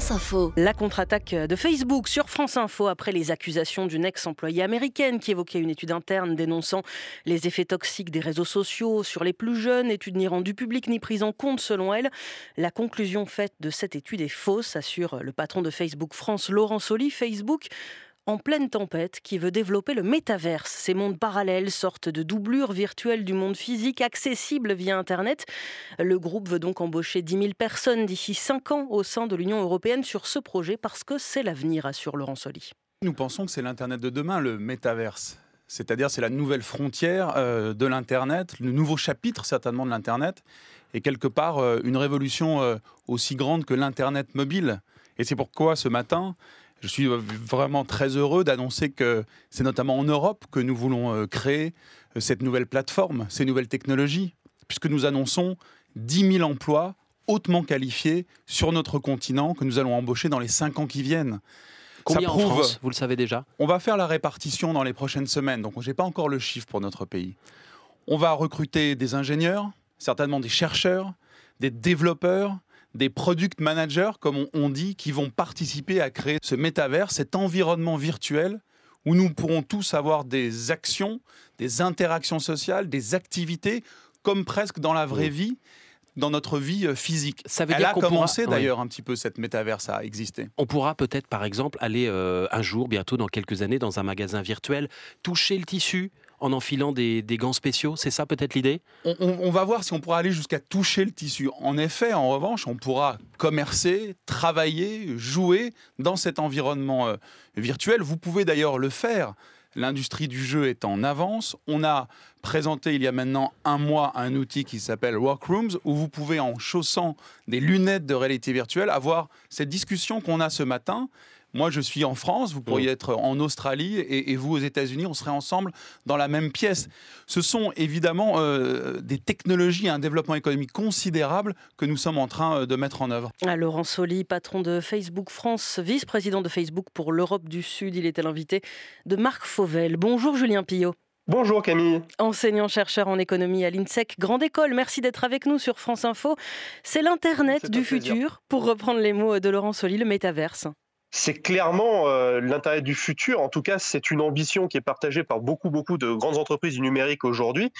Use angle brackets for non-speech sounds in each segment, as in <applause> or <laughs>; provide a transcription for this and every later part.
France. La contre-attaque de Facebook sur France Info après les accusations d'une ex-employée américaine qui évoquait une étude interne dénonçant les effets toxiques des réseaux sociaux sur les plus jeunes, étude ni rendue publique ni prise en compte selon elle. La conclusion faite de cette étude est fausse, assure le patron de Facebook France, Laurent Soli. Facebook en pleine tempête qui veut développer le métaverse. Ces mondes parallèles, sortent de doublures virtuelles du monde physique accessibles via Internet. Le groupe veut donc embaucher 10 000 personnes d'ici 5 ans au sein de l'Union européenne sur ce projet parce que c'est l'avenir, assure Laurent Soli. Nous pensons que c'est l'Internet de demain, le métaverse. C'est-à-dire c'est la nouvelle frontière euh, de l'Internet, le nouveau chapitre certainement de l'Internet, et quelque part euh, une révolution euh, aussi grande que l'Internet mobile. Et c'est pourquoi ce matin, je suis vraiment très heureux d'annoncer que c'est notamment en Europe que nous voulons euh, créer euh, cette nouvelle plateforme, ces nouvelles technologies, puisque nous annonçons 10 000 emplois hautement qualifiés sur notre continent que nous allons embaucher dans les 5 ans qui viennent. Combien en France, vous le savez déjà? On va faire la répartition dans les prochaines semaines, donc je n'ai pas encore le chiffre pour notre pays. On va recruter des ingénieurs, certainement des chercheurs, des développeurs, des product managers, comme on dit, qui vont participer à créer ce métavers, cet environnement virtuel où nous pourrons tous avoir des actions, des interactions sociales, des activités, comme presque dans la vraie vie dans notre vie euh, physique. Ça veut Elle a commencé d'ailleurs un petit peu cette métaverse à exister. On pourra peut-être par exemple aller euh, un jour, bientôt dans quelques années, dans un magasin virtuel, toucher le tissu, en enfilant des, gants spéciaux C'est ça peut-être l'idée? On, va voir si on pourra aller jusqu'à toucher le tissu. En effet, en revanche, on pourra commercer, travailler, jouer dans cet environnement euh, virtuel. Vous pouvez d'ailleurs le faire. L'industrie du jeu est en avance. On a présenté il y a maintenant un mois un outil qui s'appelle Workrooms, où vous pouvez, en chaussant des lunettes de réalité virtuelle, avoir cette discussion qu'on a ce matin moi, je suis en France, vous pourriez être en Australie et, vous aux États-Unis, on serait ensemble dans la même pièce. Ce sont évidemment euh, des technologies et un développement économique considérable que nous sommes en train euh, de mettre en œuvre. Ah, Laurent Soli, patron de Facebook France, vice-président de Facebook pour l'Europe du Sud, il était l'invité de Marc Fauvel. Bonjour Julien Pillot. Bonjour Camille. Enseignant-chercheur en économie à l'INSEC, grande école, merci d'être avec nous sur France Info. C'est l'Internet du futur, pour reprendre les mots de Laurent Soli, le métaverse c'est clairement euh, l'intérêt du futur. En tout cas, c'est une ambition qui est partagée par beaucoup, beaucoup de grandes entreprises du numérique aujourd'hui,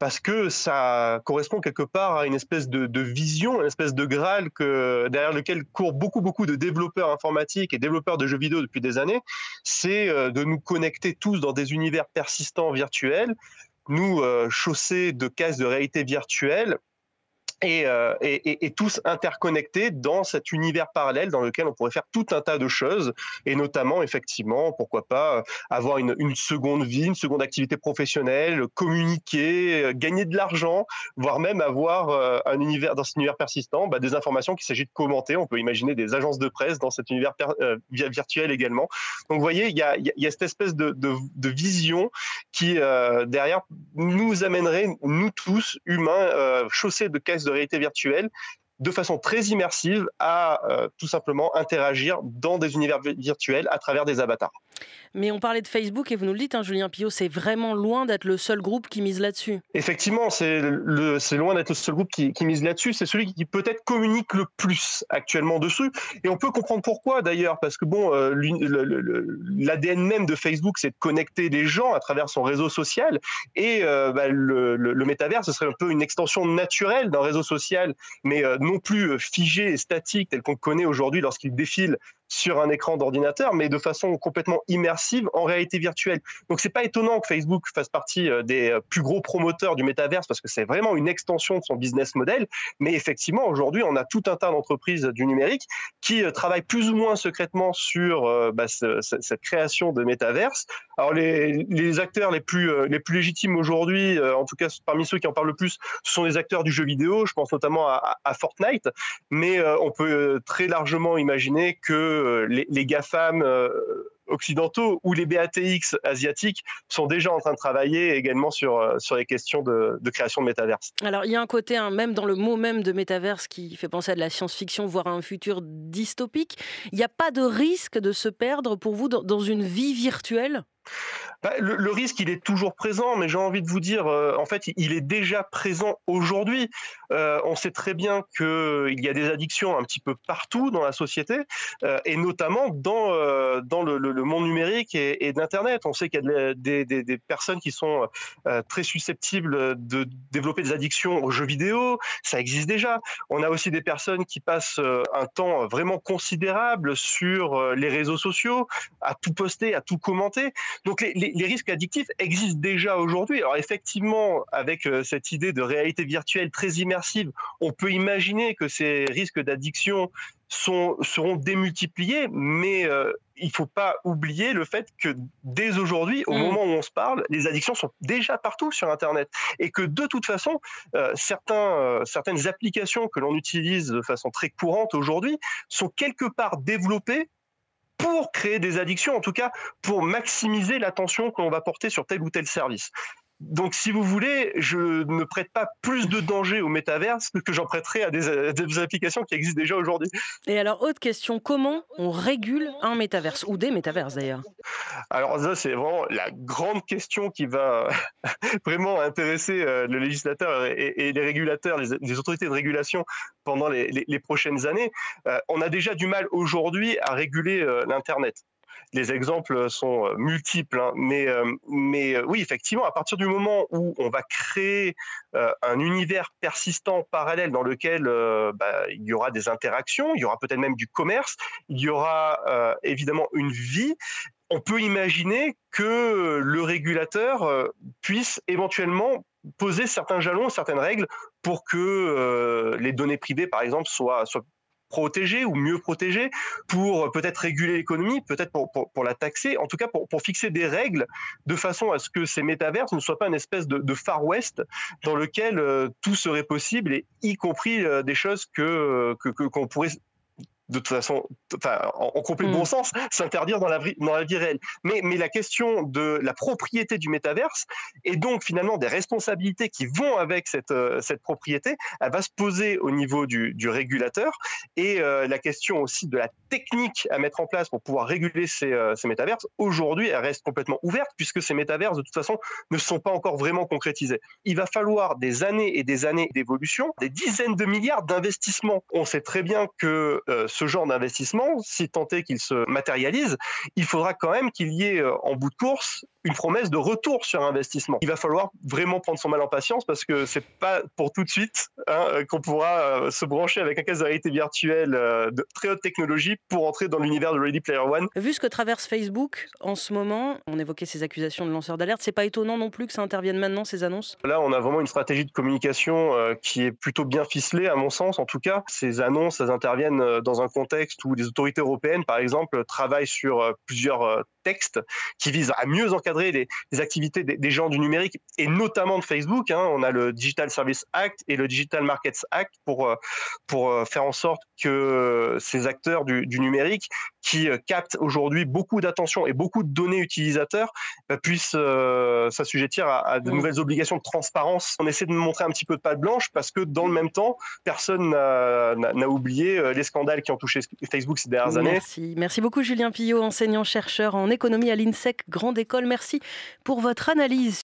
parce que ça correspond quelque part à une espèce de, vision, une espèce de graal que, derrière lequel courent beaucoup, beaucoup de développeurs informatiques et développeurs de jeux vidéo depuis des années. C'est euh, de nous connecter tous dans des univers persistants virtuels, nous euh, chausser de cases de réalité virtuelle euh, et, tous interconnectés dans cet univers parallèle dans lequel on pourrait faire tout un tas de choses, et notamment, effectivement, pourquoi pas euh, avoir une, seconde vie, une seconde activité professionnelle, communiquer, euh, gagner de l'argent, voire même avoir un univers dans cet univers persistant, bah, des informations qu'il s'agit de commenter. On peut imaginer des agences de presse dans cet univers virtuel également. Donc, vous voyez, il y a, cette espèce de vision qui, derrière, nous amènerait, nous tous, humains, chaussés de caisses de réalité virtuelle de façon très immersive à euh, tout simplement interagir dans des univers virtuels à travers des avatars. Mais on parlait de Facebook et vous nous le dites, hein, Julien Pillot, c'est vraiment loin d'être le seul groupe qui mise là-dessus. Effectivement, c'est loin d'être le seul groupe qui, mise là-dessus. C'est celui qui peut-être communique le plus actuellement dessus. Et on peut comprendre pourquoi d'ailleurs, parce que bon, euh, l'ADN même de Facebook, c'est de connecter les gens à travers son réseau social. Et euh, bah, le, métavers, ce serait un peu une extension naturelle d'un réseau social, mais euh, non plus figé et statique tel qu'on connaît aujourd'hui lorsqu'il défile sur un écran d'ordinateur, mais de façon complètement immersive en réalité virtuelle. Donc c'est pas étonnant que Facebook fasse partie euh, des euh, plus gros promoteurs du métaverse parce que c'est vraiment une extension de son business model. Mais effectivement, aujourd'hui, on a tout un tas d'entreprises du numérique qui euh, travaillent plus ou moins secrètement sur bah, cette création de métaverse. Alors les, acteurs les plus légitimes aujourd'hui, en tout cas parmi ceux qui en parlent le plus, ce sont les acteurs du jeu vidéo. Je pense notamment à Fortnite, mais on peut très largement imaginer que euh, les, GAFAM euh, occidentaux ou les BATX asiatiques sont déjà en train de travailler également sur, euh, sur les questions de, création de métaverse. Alors il y a un côté, hein, même dans le mot même de métaverse, qui fait penser à de la science-fiction, voire à un futur dystopique. Il n'y a pas de risque de se perdre pour vous dans une vie virtuelle? Bah, le, risque, il est toujours présent, mais j'ai envie de vous dire, euh, en fait, il est déjà présent aujourd'hui. Euh, on sait très bien qu'il y a des addictions un petit peu partout dans la société, euh, et notamment dans, dans le, monde numérique et, d'Internet. On sait qu'il y a des, des, personnes qui sont très susceptibles de développer des addictions aux jeux vidéo. Ça existe déjà. On a aussi des personnes qui passent un temps vraiment considérable sur les réseaux sociaux, à tout poster, à tout commenter. Donc les, risques addictifs existent déjà aujourd'hui. Alors effectivement, avec euh, cette idée de réalité virtuelle très immersive, on peut imaginer que ces risques d'addiction seront démultipliés, mais euh, il ne faut pas oublier le fait que dès aujourd'hui, au mmh. moment où on se parle, les addictions sont déjà partout sur Internet. Et que de toute façon, euh, certains, certaines applications que l'on utilise de façon très courante aujourd'hui sont quelque part développées pour créer des addictions, en tout cas pour maximiser l'attention que l'on va porter sur tel ou tel service. Donc, si vous voulez, je ne prête pas plus de danger au métaverse que j'en prêterai à des, applications qui existent déjà aujourd'hui. Et alors, autre question, comment on régule un métaverse ou des métaverses d'ailleurs? Alors, ça, c'est vraiment la grande question qui va <laughs> vraiment intéresser euh, le législateur et, les régulateurs, les, autorités de régulation pendant les, prochaines années. Euh, on a déjà du mal aujourd'hui à réguler euh, l'Internet les exemples sont euh, multiples, hein, mais, euh, mais euh, oui, effectivement, à partir du moment où on va créer un univers persistant parallèle dans lequel bah, il y aura des interactions, il y aura peut-être même du commerce, il y aura évidemment une vie, on peut imaginer que le régulateur puisse éventuellement poser certains jalons, certaines règles pour que les données privées, par exemple, soient, soient protéger ou mieux protéger pour euh, peut-être réguler l'économie, peut-être pour, pour, la taxer, en tout cas pour, pour, fixer des règles de façon à ce que ces métaverses ne soient pas une espèce de, de Far West dans lequel euh, tout serait possible, et y compris euh, des choses que qu'on pourrait de toute façon, enfin, en, complet bon mm. sens, s'interdire dans la, dans la vie réelle. Mais, mais la question de la propriété du métaverse et donc finalement des responsabilités qui vont avec cette, euh, cette propriété, elle va se poser au niveau du, du régulateur et euh, la question aussi de la technique à mettre en place pour pouvoir réguler ces, euh, ces métaverses, aujourd'hui, elle reste complètement ouverte puisque ces métaverses, de toute façon, ne sont pas encore vraiment concrétisés. Il va falloir des années et des années d'évolution, des dizaines de milliards d'investissements. On sait très bien que ce genre d'investissement, si tant est qu'il se matérialise, il faudra quand même qu'il y ait euh, en bout de course une promesse de retour sur investissement. Il va falloir vraiment prendre son mal en patience parce que c'est pas pour tout de suite hein, euh, qu'on pourra euh, se brancher avec un casque de réalité virtuelle de très haute technologie pour entrer dans l'univers de Ready Player One. Vu ce que traverse Facebook en ce moment, on évoquait ces accusations de lanceurs d'alerte, c'est pas étonnant non plus que ça intervienne maintenant ces annonces? Là, on a vraiment une stratégie de communication qui est plutôt bien ficelée à mon sens en tout cas. Ces annonces, elles interviennent dans un contexte où les autorités européennes, par exemple, travaillent sur euh, plusieurs euh, textes qui visent à mieux encadrer les, activités des, gens du numérique et notamment de Facebook. Hein. On a le Digital Service Act et le Digital Markets Act pour, euh, pour faire en sorte que ces acteurs du, numérique qui captent aujourd'hui beaucoup d'attention et beaucoup de données utilisateurs puissent s'assujettir à, de nouvelles obligations de transparence. On essaie de montrer un petit peu de pâte blanche parce que dans le même temps, personne n'a oublié les scandales qui ont touché Facebook ces dernières années. Merci. Merci beaucoup Julien Pillot, enseignant-chercheur en économie à l'INSEC Grande École. Merci pour votre analyse.